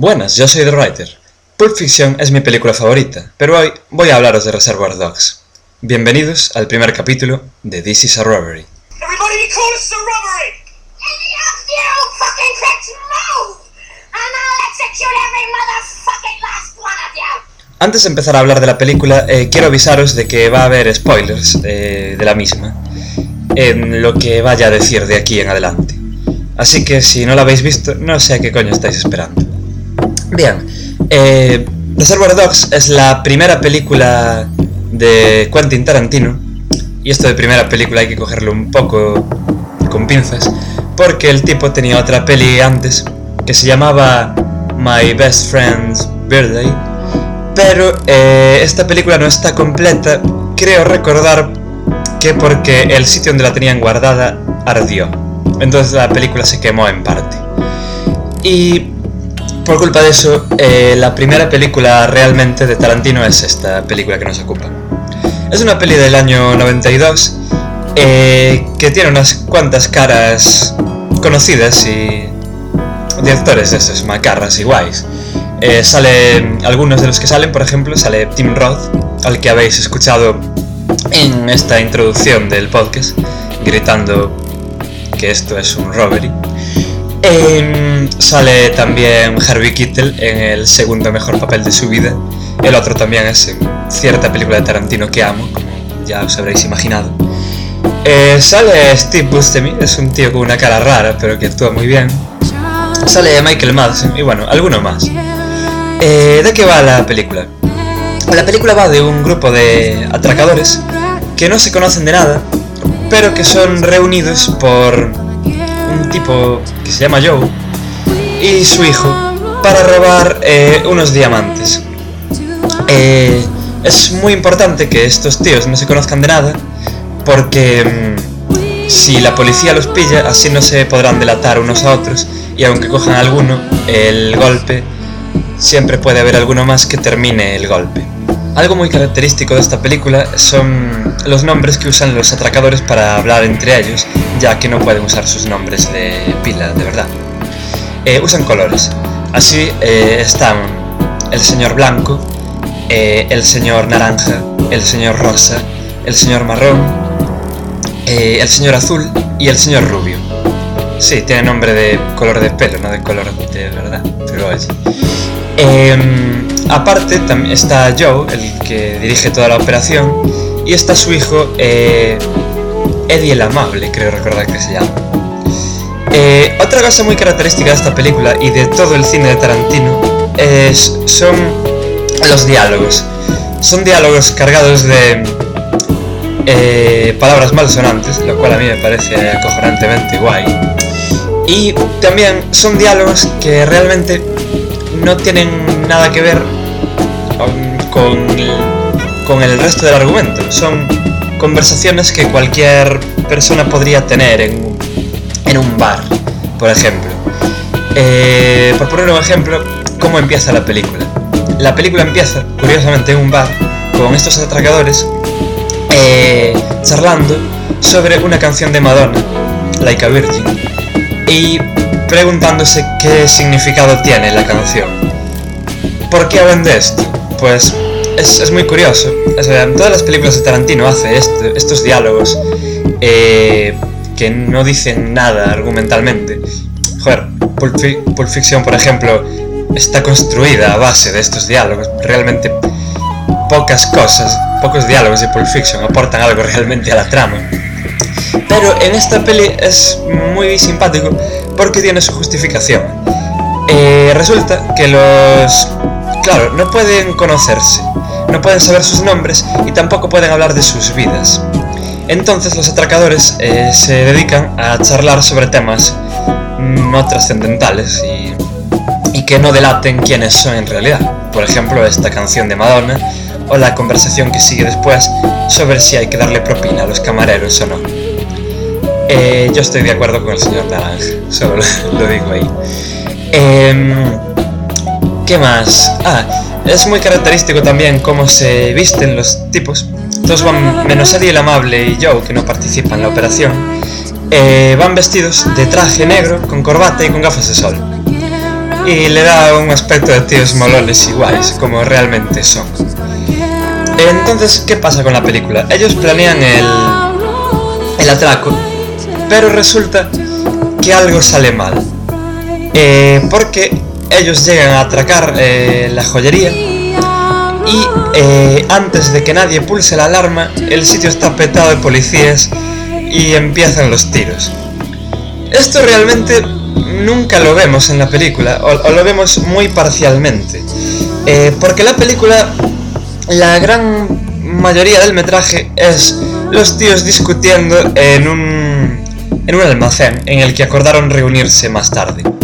Buenas, yo soy The Writer. Pulp Fiction es mi película favorita, pero hoy voy a hablaros de Reservoir Dogs. Bienvenidos al primer capítulo de This is a Robbery. Everybody be cool, it's a robbery! Any of you fucking pricks move! And I'll execute every motherfucking last one of you! Antes de empezar a hablar de la película, eh, quiero avisaros de que va a haber spoilers eh, de la misma en lo que vaya a decir de aquí en adelante. Así que si no la habéis visto, no sé a qué coño estáis esperando. Bien, eh, Reservoir Dogs es la primera película de Quentin Tarantino. Y esto de primera película hay que cogerlo un poco con pinzas. Porque el tipo tenía otra peli antes que se llamaba My Best Friend's Birthday. Pero eh, esta película no está completa. Creo recordar que porque el sitio donde la tenían guardada ardió. Entonces la película se quemó en parte. Y por culpa de eso, eh, la primera película realmente de Tarantino es esta película que nos ocupa. Es una peli del año 92 eh, que tiene unas cuantas caras conocidas y directores de esos macarras y guays. Eh, sale algunos de los que salen, por ejemplo, sale Tim Roth, al que habéis escuchado en esta introducción del podcast, gritando que esto es un robbery. Em, sale también Harvey Keitel en el segundo mejor papel de su vida. El otro también es en cierta película de Tarantino que amo, como ya os habréis imaginado. Eh, sale Steve Buscemi, es un tío con una cara rara, pero que actúa muy bien. Sale Michael Madsen y bueno, alguno más. Eh, ¿De qué va la película? La película va de un grupo de atracadores que no se conocen de nada, pero que son reunidos por un tipo que se llama Joe y su hijo para robar eh, unos diamantes. Eh, es muy importante que estos tíos no se conozcan de nada porque mm, si la policía los pilla así no se podrán delatar unos a otros y aunque cojan alguno, el golpe siempre puede haber alguno más que termine el golpe. Algo muy característico de esta película son los nombres que usan los atracadores para hablar entre ellos, ya que no pueden usar sus nombres de pila, de verdad. Eh, usan colores. Así eh, están el señor blanco, eh, el señor naranja, el señor rosa, el señor marrón, el señor azul y el señor rubio. Sí, tiene nombre de color de pelo, no de color de verdad, pero oye. Em, aparte también está Joe, el que dirige toda la operación, y está su hijo Eddie el Amable, creo recordar que se llama. Eh, otra cosa muy característica de esta película y de todo el cine de Tarantino es, son los diálogos. Son diálogos cargados de eh, palabras malsonantes, lo cual a mí me parece acojonantemente guay. Y también son diálogos que realmente no tienen nada que ver con con el resto del argumento. Son conversaciones que cualquier persona podría tener en, en un bar, por ejemplo. Eh, por poner un ejemplo, ¿cómo empieza la película? La película empieza, curiosamente, en un bar con estos atracadores eh, charlando sobre una canción de Madonna, Like a Virgin, y preguntándose qué significado tiene la canción. ¿Por qué hablan de esto? Pues es, muy curioso. en todas las películas de Tarantino hace este, estos diálogos eh, que no dicen nada argumentalmente. Joder, Pulp, Fiction, por ejemplo, está construida a base de estos diálogos. Realmente pocas cosas, pocos diálogos de Pulp Fiction aportan algo realmente a la trama. Pero en esta peli es muy simpático porque tiene su justificación. Eh, resulta que los... Claro, no pueden conocerse, no pueden saber sus nombres y tampoco pueden hablar de sus vidas. Entonces los atracadores eh, se dedican a charlar sobre temas no trascendentales y, que no delaten quiénes son en realidad. Por ejemplo, esta canción de Madonna o la conversación que sigue después sobre si hay que darle propina a los camareros o no. Eh, yo estoy de acuerdo con el señor Naranja, solo lo digo ahí. Em, ¿Qué más? Ah, es muy característico también cómo se visten los tipos. Todos van, menos Eddie el Amable y Joe, que no participan en la operación, eh, van vestidos de traje negro, con corbata y con gafas de sol. y le da un aspecto de tíos molones iguales, como realmente son. Entonces, ¿qué pasa con la película? Ellos planean el, el atraco, pero resulta que algo sale mal. Eh, porque ellos llegan a atracar eh, la joyería y eh, antes de que nadie pulse la alarma, el sitio está petado de policías y empiezan los tiros. Esto realmente nunca lo vemos en la película, o, lo vemos muy parcialmente. porque la película, la gran mayoría del metraje es los tíos discutiendo en un, en un almacén en el que acordaron reunirse más tarde.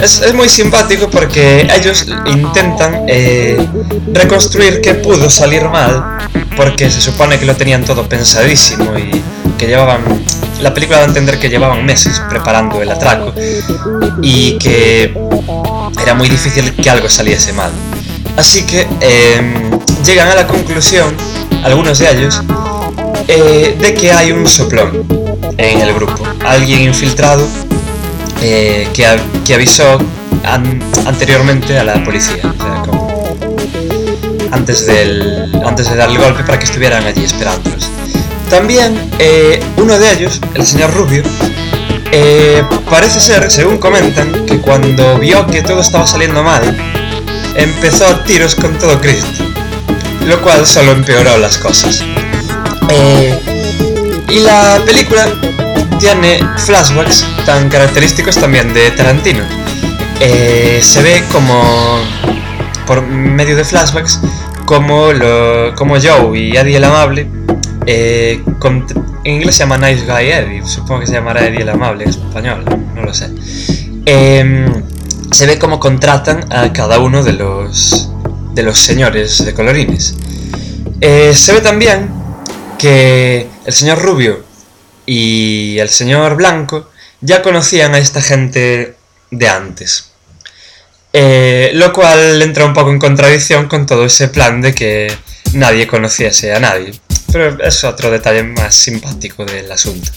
Es, muy simpático porque ellos intentan eh, reconstruir qué pudo salir mal, porque se supone que lo tenían todo pensadísimo y que llevaban... La película da a entender que llevaban meses preparando el atraco y que era muy difícil que algo saliese mal. Así que em, llegan a la conclusión, algunos de ellos, eh, de que hay un soplón en el grupo, alguien infiltrado eh, que, avisó anteriormente a la policía, antes, del, antes de dar el golpe para que estuvieran allí esperándolos. También eh, uno de ellos, el señor Rubio, eh, parece ser, según comentan, que cuando vio que todo estaba saliendo mal, empezó a tiros con todo Cristo, lo cual solo empeoró las cosas. y la película tiene flashbacks tan característicos también de Tarantino. Eh, se ve como, por medio de flashbacks, como, lo, como Joe y Eddie el Amable, eh, en inglés se llama Nice Guy Eddie, supongo que se llamará Eddie el Amable en español, no lo sé. Em, se ve como contratan a cada uno de los, de los señores de colorines. Eh, se ve también que el señor Rubio y el señor Blanco ya conocían a esta gente de antes. Eh, lo cual entra un poco en contradicción con todo ese plan de que nadie conociese a nadie. Pero es otro detalle más simpático del asunto.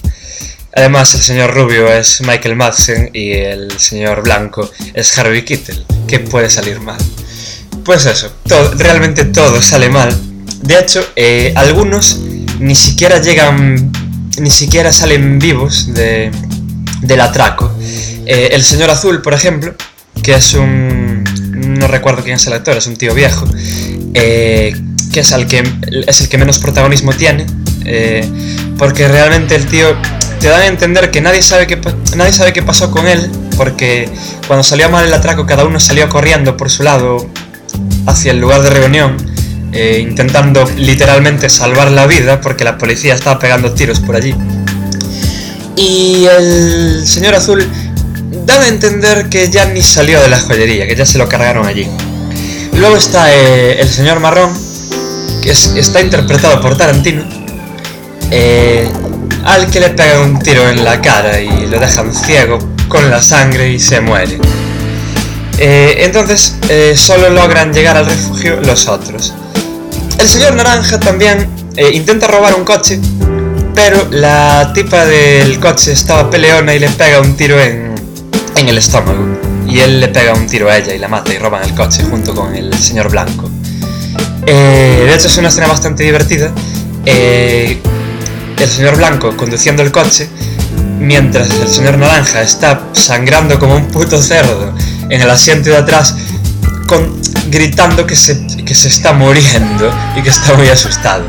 Además, el señor Rubio es Michael Madsen y el señor Blanco es Harvey Kittel. ¿Qué puede salir mal? Pues eso, realmente todo sale mal. De hecho, eh, algunos ni siquiera llegan ni siquiera salen vivos de, del atraco. Eh, el señor Azul, por ejemplo, que es un... no recuerdo quién es el actor, es un tío viejo, eh, que es el que, es el que menos protagonismo tiene, eh, porque realmente el tío te da a entender que nadie sabe, qué, nadie sabe qué pasó con él, porque cuando salió mal el atraco cada uno salió corriendo por su lado hacia el lugar de reunión eh, intentando literalmente salvar la vida porque la policía estaba pegando tiros por allí. Y el señor azul da a entender que ya ni salió de la joyería, que ya se lo cargaron allí. Luego está eh, el señor marrón, que está interpretado por Tarantino, eh, al que le pegan un tiro en la cara y lo dejan ciego con la sangre y se muere. entonces solo logran llegar al refugio los otros. El señor Naranja también eh, intenta robar un coche, pero la tipa del coche estaba peleona y le pega un tiro en, el estómago. Y él le pega un tiro a ella y la mata y roban el coche junto con el señor Blanco. Eh, de hecho es una escena bastante divertida. Eh, el señor Blanco conduciendo el coche, mientras el señor Naranja está sangrando como un puto cerdo en el asiento de atrás, gritando que se, que se está muriendo y que está muy asustado.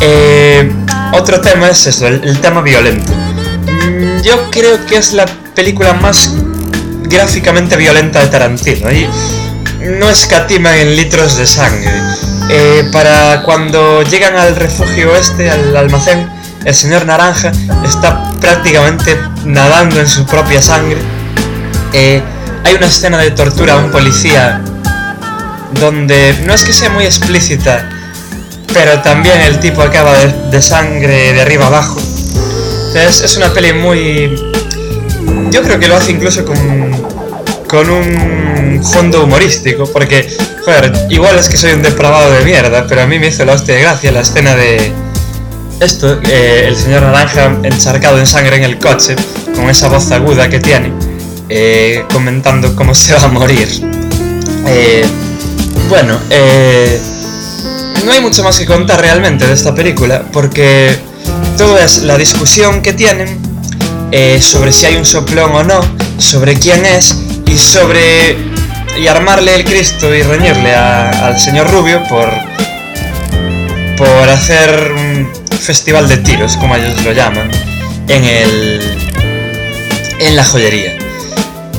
Eh, otro tema es eso, el, tema violento. Mm, yo creo que es la película más gráficamente violenta de Tarantino y no escatiman en litros de sangre. Eh, para cuando llegan al refugio este, al almacén, el señor Naranja está prácticamente nadando en su propia sangre. Eh, hay una escena de tortura a un policía donde no es que sea muy explícita, pero también el tipo acaba de, sangre de arriba abajo. Es, una peli muy... Yo creo que lo hace incluso con, con un fondo humorístico, porque, joder, igual es que soy un depravado de mierda, pero a mí me hizo la hostia de gracia la escena de... Esto, eh, el señor Naranja encharcado en sangre en el coche, con esa voz aguda que tiene eh, comentando cómo se va a morir. Eh, bueno, eh, no hay mucho más que contar realmente de esta película, porque todo es la discusión que tienen sobre si hay un soplón o no, sobre quién es y sobre y armarle el Cristo y reñirle al señor Rubio por por hacer un festival de tiros, como ellos lo llaman, en el en la joyería.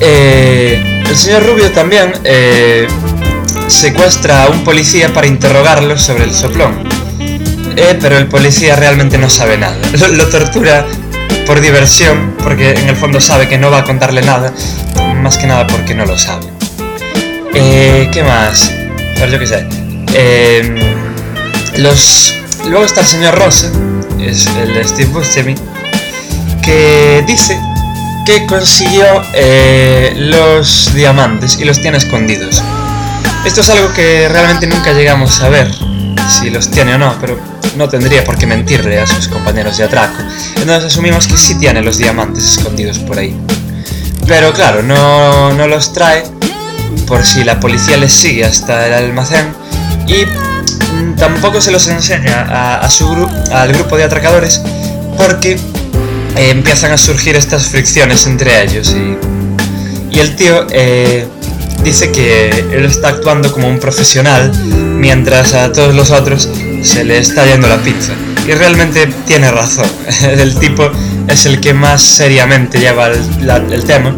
Eh, el señor Rubio también eh, secuestra a un policía para interrogarlo sobre el soplón. Eh, pero el policía realmente no sabe nada. Lo, tortura por diversión, porque en el fondo sabe que no va a contarle nada, más que nada porque no lo sabe. Eh, ¿Qué más? Qué. Eh, los, luego está el señor Rosa, es el Steve Buscemi, que dice consiguió eh, los diamantes y los tiene escondidos. Esto es algo que realmente nunca llegamos a ver, si los tiene o no, pero no tendría por qué mentirle a sus compañeros de atraco. Entonces asumimos que sí tiene los diamantes escondidos por ahí. Pero claro, no, no los trae por si la policía les sigue hasta el almacén y tampoco se los enseña a, a su gru- al grupo de atracadores porque eh, empiezan a surgir estas fricciones entre ellos y, y el tío eh, dice que él está actuando como un profesional mientras a todos los otros se le está yendo la pizza y realmente tiene razón el tipo es el que más seriamente lleva el, el tema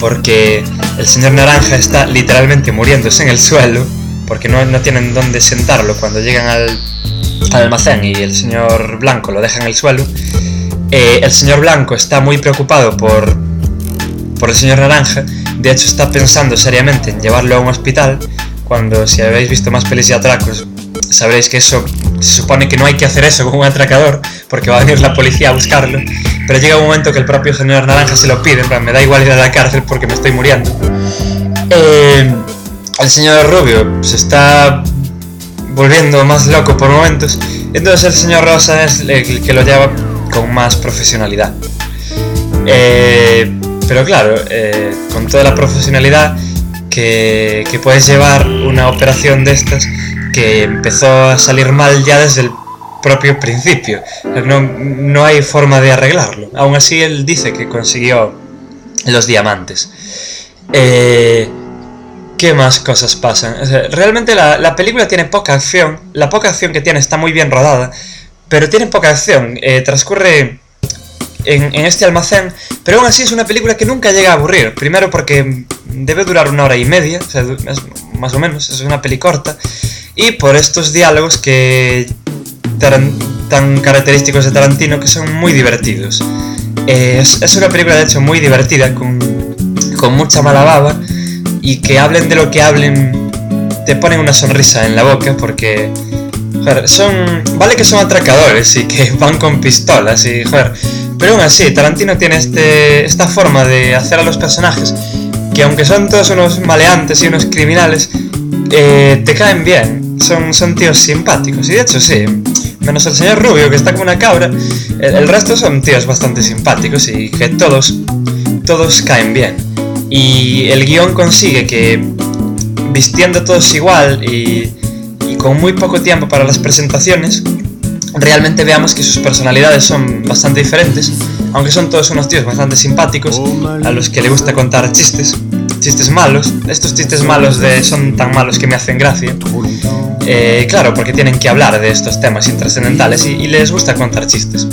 porque el señor Naranja está literalmente muriéndose en el suelo porque no, no tienen dónde sentarlo cuando llegan al, al almacén y el señor Blanco lo deja en el suelo. Eh, el señor Blanco está muy preocupado por, por el señor Naranja, de hecho está pensando seriamente en llevarlo a un hospital, cuando si habéis visto más pelis de atracos sabréis que eso se supone que no hay que hacer eso con un atracador porque va a venir la policía a buscarlo. Pero llega un momento que el propio señor Naranja se lo pide me da igual ir a la cárcel porque me estoy muriendo Eh, el señor Rubio se está volviendo más loco por momentos. Entonces el señor Rosa es el que lo lleva con más profesionalidad Eh, pero claro, eh, con toda la profesionalidad que, que puedes llevar una operación de estas que empezó a salir mal ya desde el propio principio. No, no hay forma de arreglarlo. Aún así, él dice que consiguió los diamantes. Eh, ¿Qué más cosas pasan? Realmente la, la película tiene poca acción. La poca acción que tiene está muy bien rodada. Pero tiene poca acción. Eh, transcurre en, este almacén. Pero aún así es una película que nunca llega a aburrir. Primero porque debe durar una hora y media. Más o menos. Es una peli corta. Y por estos diálogos que tan característicos de Tarantino que son muy divertidos. Eh, es, es una película de hecho muy divertida, con, con mucha mala baba, y que hablen de lo que hablen, te ponen una sonrisa en la boca porque, joder, son, vale que son atracadores y que van con pistolas y, joder, pero aún así, Tarantino tiene este, esta forma de hacer a los personajes que aunque son todos unos maleantes y unos criminales, eh, te caen bien. Son, son tíos simpáticos. Y de hecho, sí. Menos el señor Rubio, que está como una cabra. El, el resto son tíos bastante simpáticos y que todos, todos caen bien. Y el guion consigue que, vistiendo todos igual y, y con muy poco tiempo para las presentaciones, realmente veamos que sus personalidades son bastante diferentes, aunque son todos unos tíos bastante simpáticos, a los que le gusta contar chistes, chistes malos. Estos chistes malos de son tan malos que me hacen gracia. Eh, claro, porque tienen que hablar de estos temas intrascendentales y, les gusta contar chistes.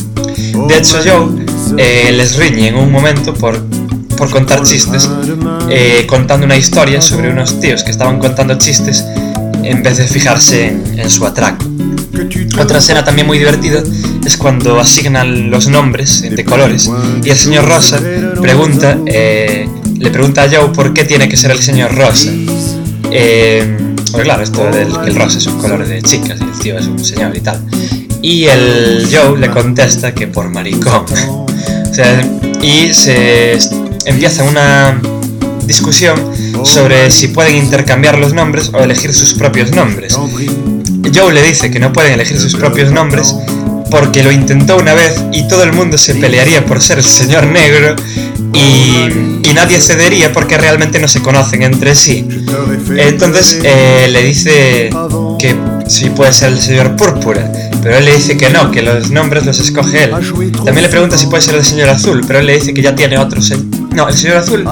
De hecho, Joe eh, les riñe en un momento por, por contar chistes, eh, contando una historia sobre unos tíos que estaban contando chistes en vez de fijarse en, su atraco. Otra escena también muy divertida es cuando asignan los nombres de colores y el señor Rosa pregunta, eh, le pregunta a Joe por qué tiene que ser el señor Rosa. Eh, porque claro, esto del que el rosa es un color de chicas y el tío es un señor y tal. Y el Joe le contesta que por maricón. y se empieza una discusión sobre si pueden intercambiar los nombres o elegir sus propios nombres. Joe le dice que no pueden elegir sus propios nombres porque lo intentó una vez y todo el mundo se pelearía por ser el señor negro y, nadie cedería porque realmente no se conocen entre sí. Entonces eh, le dice que sí puede ser el señor Púrpura, pero él le dice que no, que los nombres los escoge él. También le pregunta si puede ser el señor Azul, pero él le dice que ya tiene otro. No, el señor Azul.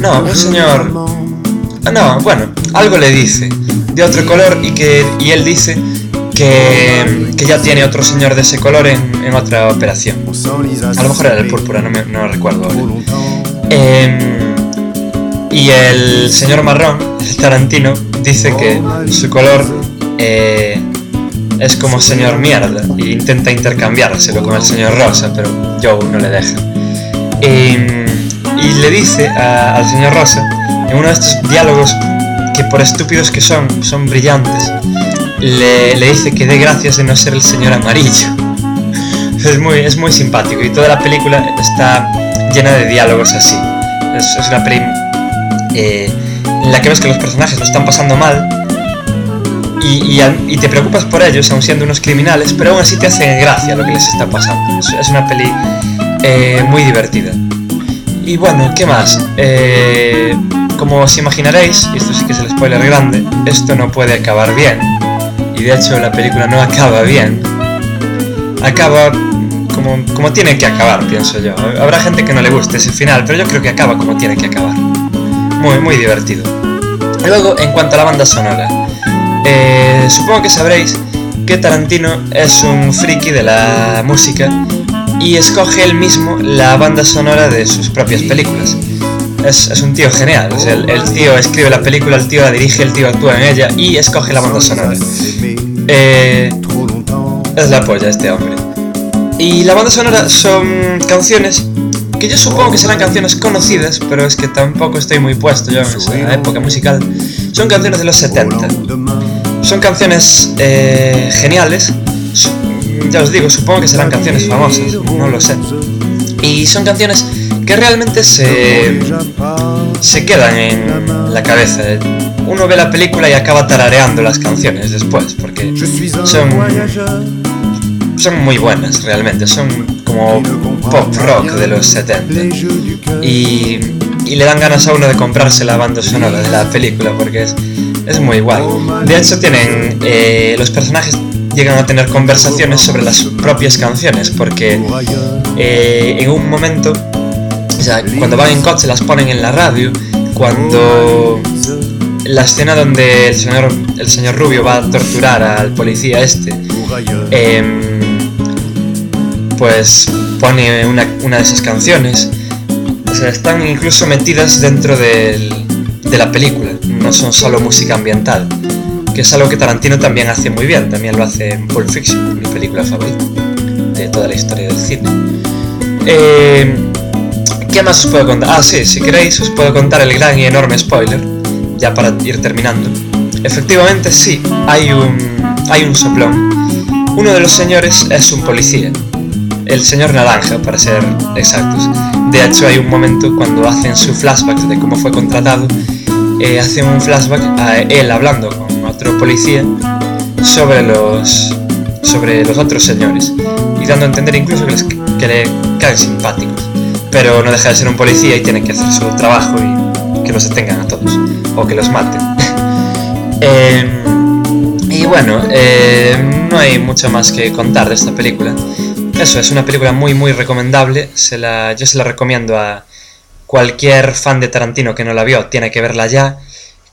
No, un señor. Ah, No, bueno, algo le dice de otro color y que y él dice que, que ya tiene otro señor de ese color en, en otra operación. A lo mejor era el púrpura, no, me, no lo recuerdo ahora. Em, y el señor marrón, el Tarantino, dice que su color eh, es como señor mierda e intenta intercambiárselo con el señor rosa, pero Joe no le deja. Em, y le dice al señor rosa, en uno de estos diálogos que por estúpidos que son, son brillantes, le, le dice que dé gracias de no ser el señor amarillo. Es muy, es muy simpático y toda la película está llena de diálogos así. Es, una peli eh, en la que ves que los personajes lo están pasando mal y, y te preocupas por ellos, aun siendo unos criminales, pero aún así te hace gracia lo que les está pasando. Es, es una peli eh, muy divertida. Y bueno, ¿qué más? Eh, como os imaginaréis, y esto sí que es el spoiler grande, esto no puede acabar bien. Y de hecho la película no acaba bien. Acaba como, como tiene que acabar, pienso yo. Habrá gente que no le guste ese final, pero yo creo que acaba como tiene que acabar. Muy, muy divertido. Luego, en cuanto a la banda sonora, eh, supongo que sabréis que Tarantino es un friki de la música y escoge él mismo la banda sonora de sus propias películas. Es, un tío genial, el tío escribe la película, el tío la dirige, el tío actúa en ella y escoge la banda sonora. Eh, es la polla este hombre. Y la banda sonora son canciones que yo supongo que serán canciones conocidas, pero es que tampoco estoy muy puesto yo en esa época musical. Son canciones de los 70. Son canciones eh, geniales. Ya os digo, supongo que serán canciones famosas, no lo sé. Y son canciones que realmente se, se quedan en la cabeza. Uno ve la película y acaba tarareando las canciones después, porque son, son muy buenas realmente. Son como pop rock de los 70. Y, y le dan ganas a uno de comprarse la banda sonora de la película porque es, es muy guay. De hecho, tienen eh, los personajes llegan a tener conversaciones sobre las propias canciones porque eh, en un momento, cuando van en coche las ponen en la radio, cuando la escena donde el señor, el señor Rubio va a torturar al policía este, em, pues pone una, una de esas canciones. O sea, están incluso metidas dentro del- de la película, no son solo música ambiental, que es algo que Tarantino también hace muy bien, también lo hace en Pulp Fiction, mi película favorita de toda la historia del cine. Eh, ¿Qué más os puedo contar? Ah, sí, si queréis os puedo contar el gran y enorme spoiler, ya para ir terminando. Efectivamente, sí, hay un, hay un soplón. Uno de los señores es un policía, el señor Naranja, para ser exactos. De hecho, hay un momento cuando hacen su flashback de cómo fue contratado, eh, hacen un flashback a él hablando con otro policía sobre los sobre los otros señores y dando a entender incluso que, les- le caen simpáticos. Pero no deja de ser un policía y tiene que hacer su trabajo y que los detengan a todos o que los maten. Em, y bueno, eh, no hay mucho más que contar de esta película. Eso, es una película muy muy recomendable. Yo se la recomiendo a cualquier fan de Tarantino que no la vio, tiene que verla ya.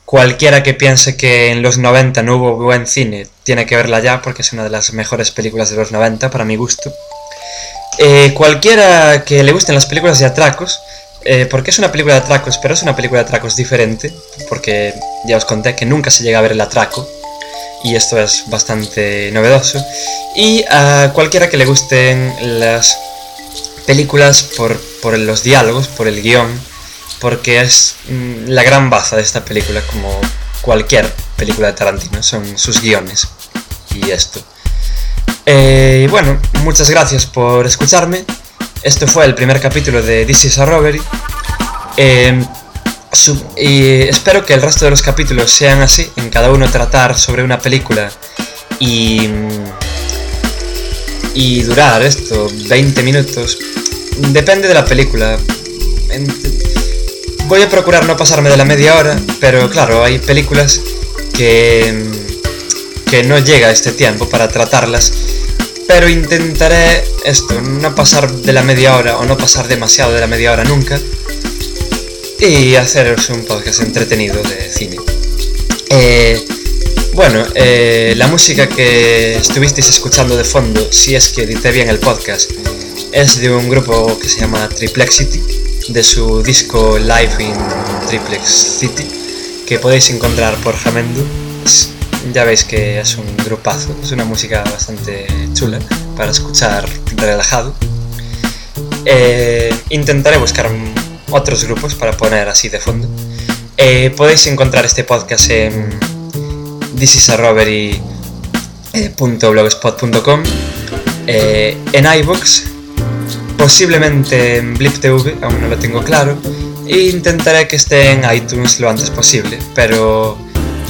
Cualquiera que piense que en los 90 no hubo buen cine, tiene que verla ya porque es una de las mejores películas de los 90 para mi gusto. Eh, cualquiera que le gusten las películas de atracos, eh, porque es una película de atracos, pero es una película de atracos diferente, porque ya os conté que nunca se llega a ver el atraco, y esto es bastante novedoso. Y a cualquiera que le gusten las películas por, por los diálogos, por el guion, porque es mm, la gran baza de esta película, como cualquier película de Tarantino, son sus guiones y esto. Eh, bueno, muchas gracias por escucharme. Esto fue el primer capítulo de This is a Robbery. Su- y espero que el resto de los capítulos sean así, en cada uno tratar sobre una película y, y durar esto 20 minutos. Depende de la película. Voy a procurar no pasarme de la media hora, pero claro, hay películas que, que no llega este tiempo para tratarlas. Pero intentaré esto, no pasar de la media hora o no pasar demasiado de la media hora nunca. Y haceros un podcast entretenido de cine. Eh, bueno, eh, la música que estuvisteis escuchando de fondo, si es que edité bien el podcast, es de un grupo que se llama Triplexity, de su disco Live in Triplex City, que podéis encontrar por Jamendu. Ya veis que es un grupazo, es una música bastante chula para escuchar relajado. Eh, intentaré buscar otros grupos para poner así de fondo. Eh, podéis encontrar este podcast en thisisarobbery.blogspot.com eh, en iVoox, posiblemente en Blip TV, aún no lo tengo claro, e intentaré que esté en iTunes lo antes posible, pero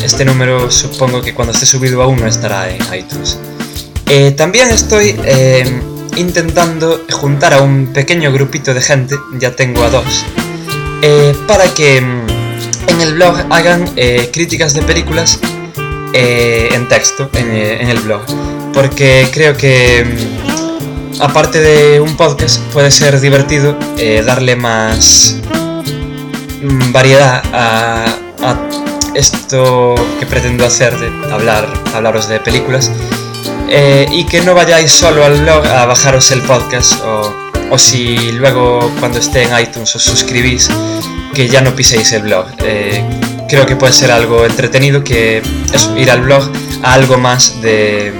este número supongo que cuando esté subido aún no estará en iTunes. Eh, también estoy em, intentando juntar a un pequeño grupito de gente, ya tengo a dos, eh, para que em, en el blog hagan críticas de películas eh, en texto eh, en, el blog. Porque creo que, mm, aparte de un podcast, puede ser divertido eh, darle más mm, variedad a, esto que pretendo hacer, de hablar, hablaros de películas. y que no vayáis solo al blog a bajaros el podcast o, o si luego cuando esté en iTunes os suscribís que ya no piséis el blog creo que puede ser algo entretenido que es ir al blog a algo más de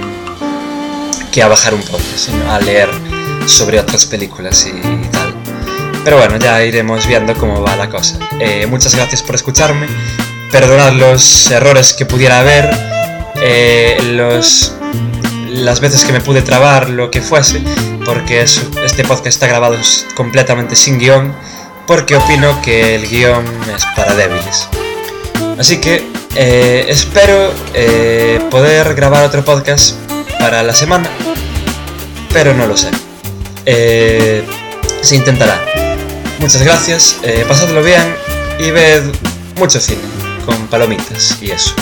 a bajar un podcast, sino a leer sobre otras películas y, tal. Pero bueno, ya iremos viendo cómo va la cosa. Eh, muchas gracias por escucharme. Perdonad los errores que pudiera haber, eh, los, las veces que me pude trabar, lo que fuese, porque este podcast está grabado completamente sin guion, porque opino que el guion es para débiles. Así que eh, espero poder grabar otro podcast para la semana, pero no lo sé. Eh, se intentará. Muchas gracias, pasadlo bien y ved mucho cine con palomitas y eso.